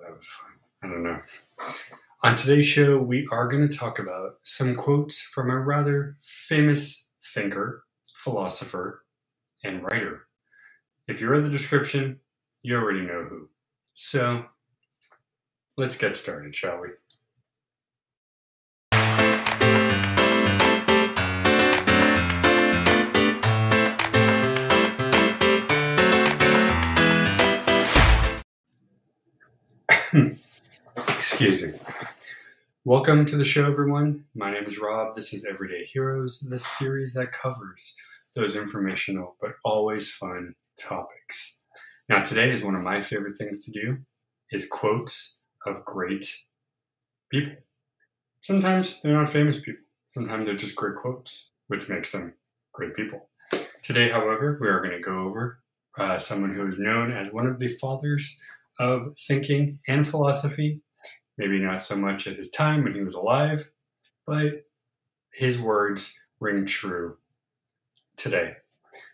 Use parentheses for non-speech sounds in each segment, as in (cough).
that was fun. I don't know. On today's show, we are going to talk about some quotes from a rather famous thinker, philosopher, and writer. If you read the description, you already know who. So, let's get started, shall we? Welcome to the show, everyone. My name is Rob. This is Everyday Heroes, the series that covers those informational but always fun topics. Now, today is one of my favorite things to do is quotes of great people. Sometimes they're not famous people. Sometimes they're just great quotes, which makes them great people. Today, however, we are going to go over uh, someone who is known as one of the fathers of thinking and philosophy. Maybe not so much at his time when he was alive, but his words ring true today.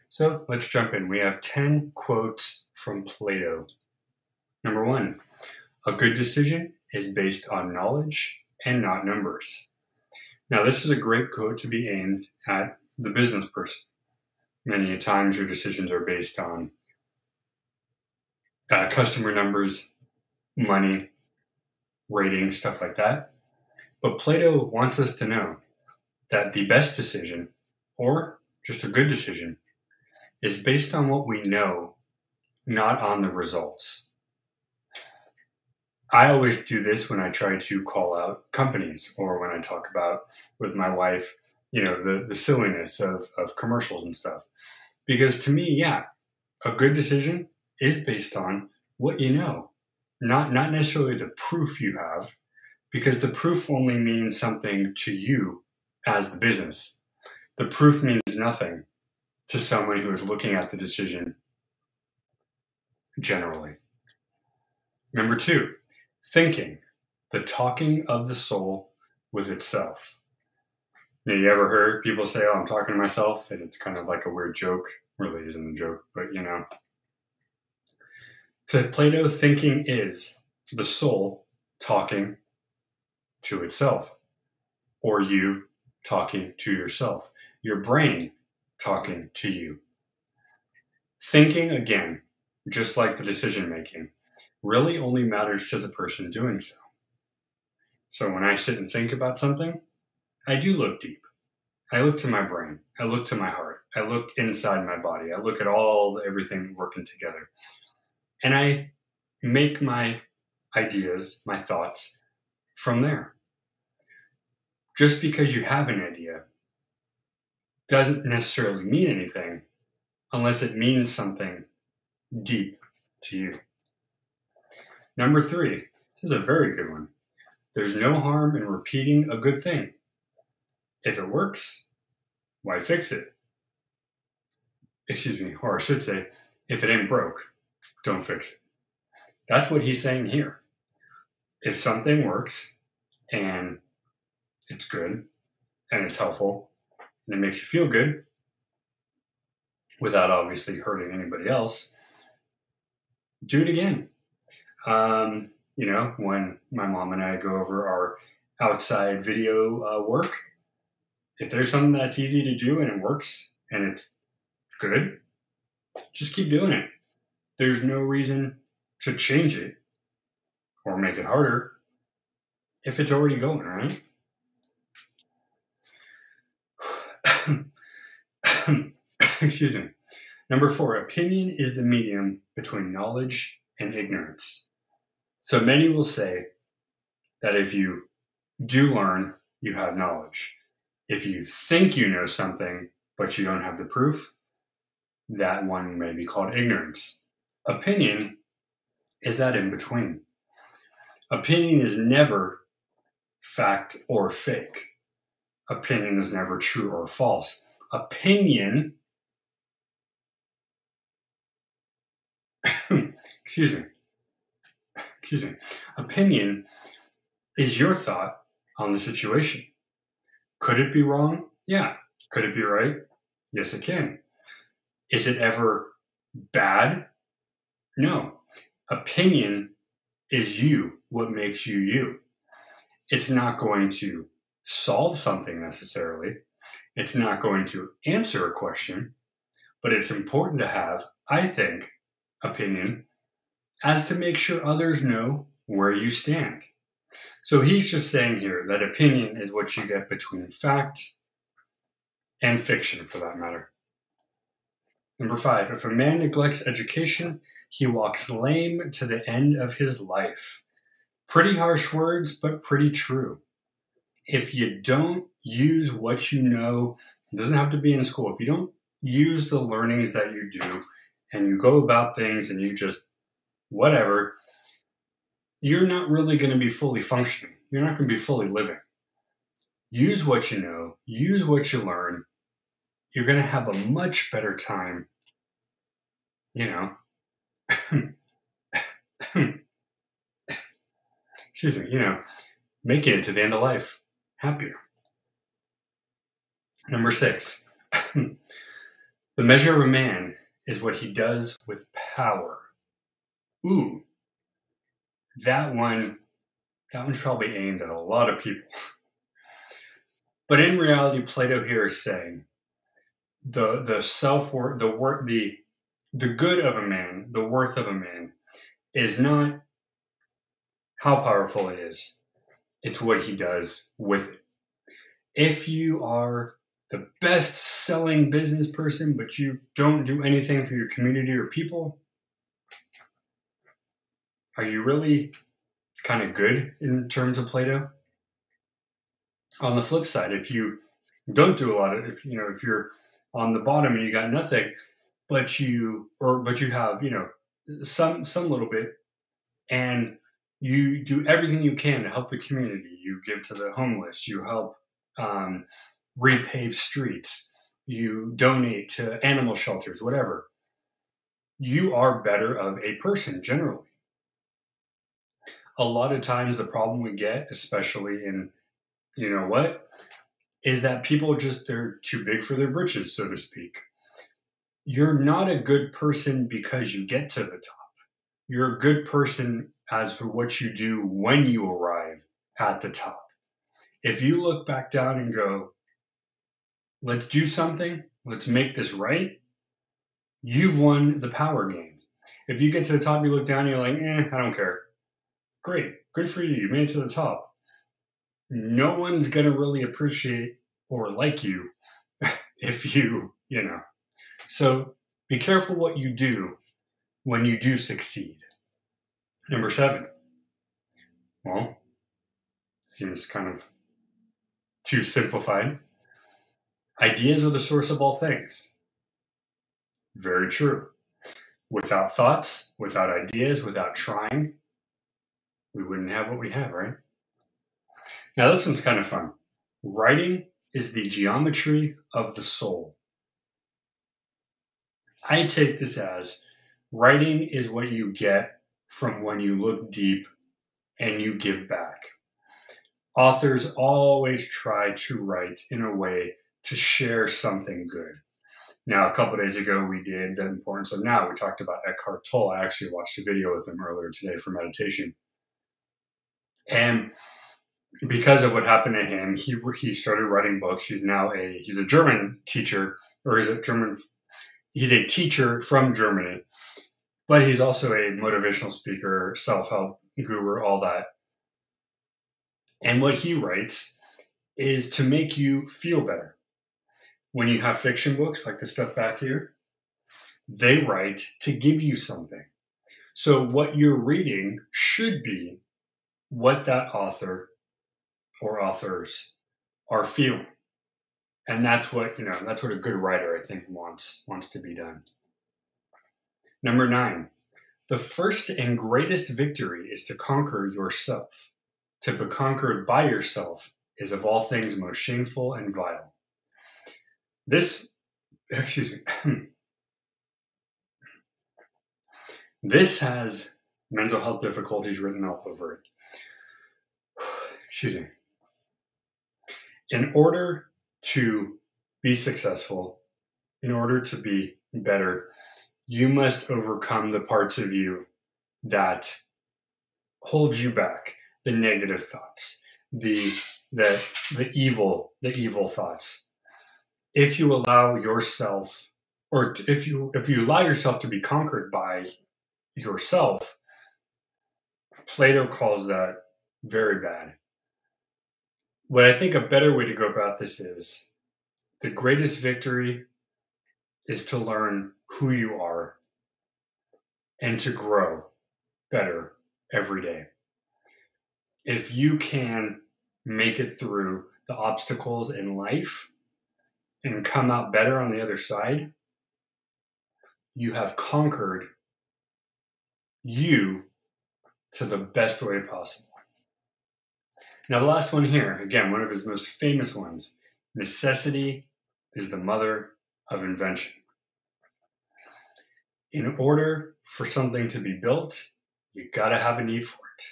So let's jump in. We have 10 quotes from Plato. Number one, a good decision is based on knowledge and not numbers. Now, this is a great quote to be aimed at the business person. Many times your decisions are based on uh, customer numbers, money, ratings, stuff like that. But Plato wants us to know that the best decision, or just a good decision, is based on what we know, not on the results. I always do this when I try to call out companies or when I talk about with my wife, you know, the, the silliness of, of commercials and stuff. Because to me, yeah, a good decision is based on what you know, not not necessarily the proof you have, because the proof only means something to you as the business. The proof means nothing to someone who is looking at the decision generally. Number two, thinking, the talking of the soul with itself. Now, you ever heard people say, Oh, I'm talking to myself? And it's kind of like a weird joke. Really isn't a joke, but you know, to Plato, thinking is the soul talking to itself, or you talking to yourself, your brain talking to you. Thinking, again, just like the decision making, really only matters to the person doing so. So when I sit and think about something, I do look deep. I look to my brain. I look to my heart. I look inside my body. I look at all everything working together and I make my ideas, my thoughts from there. Just because you have an idea doesn't necessarily mean anything unless it means something deep to you. Number three, this is a very good one. There's no harm in repeating a good thing. If it works, why fix it? Excuse me, or I should say, if it ain't broke, don't fix it. That's what he's saying here. If something works and it's good and it's helpful and it makes you feel good without obviously hurting anybody else, do it again. Um, you know, when my mom and I go over our outside video uh, work, if there's something that's easy to do and it works and it's good, just keep doing it there's no reason to change it or make it harder if it's already going, right? (coughs) Excuse me. Number four, opinion is the medium between knowledge and ignorance. So many will say that if you do learn, you have knowledge. If you think you know something, but you don't have the proof, that one may be called ignorance. Opinion is that in between. Opinion is never fact or fake. Opinion is never true or false. Opinion, (coughs) excuse me, excuse me, opinion is your thought on the situation. Could it be wrong? Yeah. Could it be right? Yes, it can. Is it ever bad? No. Opinion is you, what makes you you. It's not going to solve something necessarily. It's not going to answer a question, but it's important to have, I think, opinion as to make sure others know where you stand. So he's just saying here that opinion is what you get between fact and fiction, for that matter. Number five, if a man neglects education, he walks lame to the end of his life. Pretty harsh words, but pretty true. If you don't use what you know, it doesn't have to be in school. If you don't use the learnings that you do and you go about things and you just whatever, you're not really going to be fully functioning. You're not going to be fully living. Use what you know, use what you learn. You're going to have a much better time, you know. (coughs) Excuse me, you know, making it to the end of life happier. Number six, (coughs) the measure of a man is what he does with power. Ooh, that one, that one's probably aimed at a lot of people. (laughs) But in reality, Plato here is saying the the self worth, the worth, the the good of a man, the worth of a man, is not how powerful it is. It's what he does with it. If you are the best selling business person, but you don't do anything for your community or people, are you really kind of good in terms of Plato? On the flip side, if you don't do a lot of, if you know, if you're on the bottom and you got nothing, but you or but you have you know some some little bit, and you do everything you can to help the community. You give to the homeless. You help um, repave streets. You donate to animal shelters, whatever. You are better of a person generally a lot of times the problem we get, especially in, you know what, is that people just, they're too big for their britches, so to speak. You're not a good person because you get to the top. You're a good person as for what you do when you arrive at the top. If you look back down and go, let's do something, let's make this right, you've won the power game. If you get to the top, you look down, you're like, eh, I don't care great, good for you. You made it to the top. No one's going to really appreciate or like you (laughs) if you, you know. So be careful what you do when you do succeed. Number seven. Well, seems kind of too simplified. Ideas are the source of all things. Very true. Without thoughts, without ideas, without trying, we wouldn't have what we have, right? Now, this one's kind of fun. Writing is the geometry of the soul. I take this as writing is what you get from when you look deep and you give back. Authors always try to write in a way to share something good. Now, a couple days ago, we did the importance of now. We talked about Eckhart Tolle. I actually watched a video with him earlier today for meditation. And because of what happened to him, he he started writing books. He's now a he's a German teacher, or is it German? He's a teacher from Germany, but he's also a motivational speaker, self help guru, all that. And what he writes is to make you feel better. When you have fiction books like the stuff back here, they write to give you something. So what you're reading should be what that author or authors are feeling. And that's what, you know, that's what a good writer I think wants wants to be done. Number 9. The first and greatest victory is to conquer yourself. To be conquered by yourself is of all things most shameful and vile. This excuse me. (clears throat) this has mental health difficulties written all over it (sighs) excuse me, in order to be successful, in order to be better, you must overcome the parts of you that hold you back, the negative thoughts, the the the evil, the evil thoughts. If you allow yourself or if you if you allow yourself to be conquered by yourself, Plato calls that very bad. What I think a better way to go about this is the greatest victory is to learn who you are and to grow better every day. If you can make it through the obstacles in life and come out better on the other side, you have conquered you to the best way possible. Now, the last one here, again, one of his most famous ones necessity is the mother of invention. In order for something to be built, you got to have a need for it.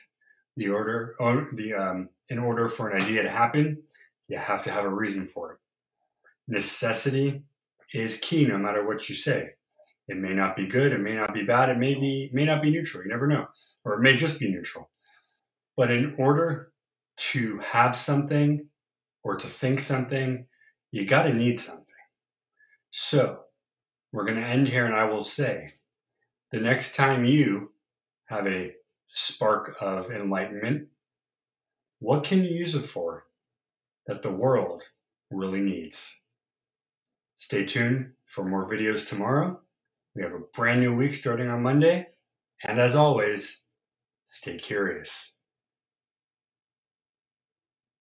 The order, or the um, in order for an idea to happen, you have to have a reason for it. Necessity is key, no matter what you say. It may not be good, it may not be bad, it may be may not be neutral. You never know, or it may just be neutral. But in order to have something or to think something, you got to need something. So we're going to end here, and I will say the next time you have a spark of enlightenment, what can you use it for that the world really needs? Stay tuned for more videos tomorrow. We have a brand new week starting on Monday. And as always, stay curious.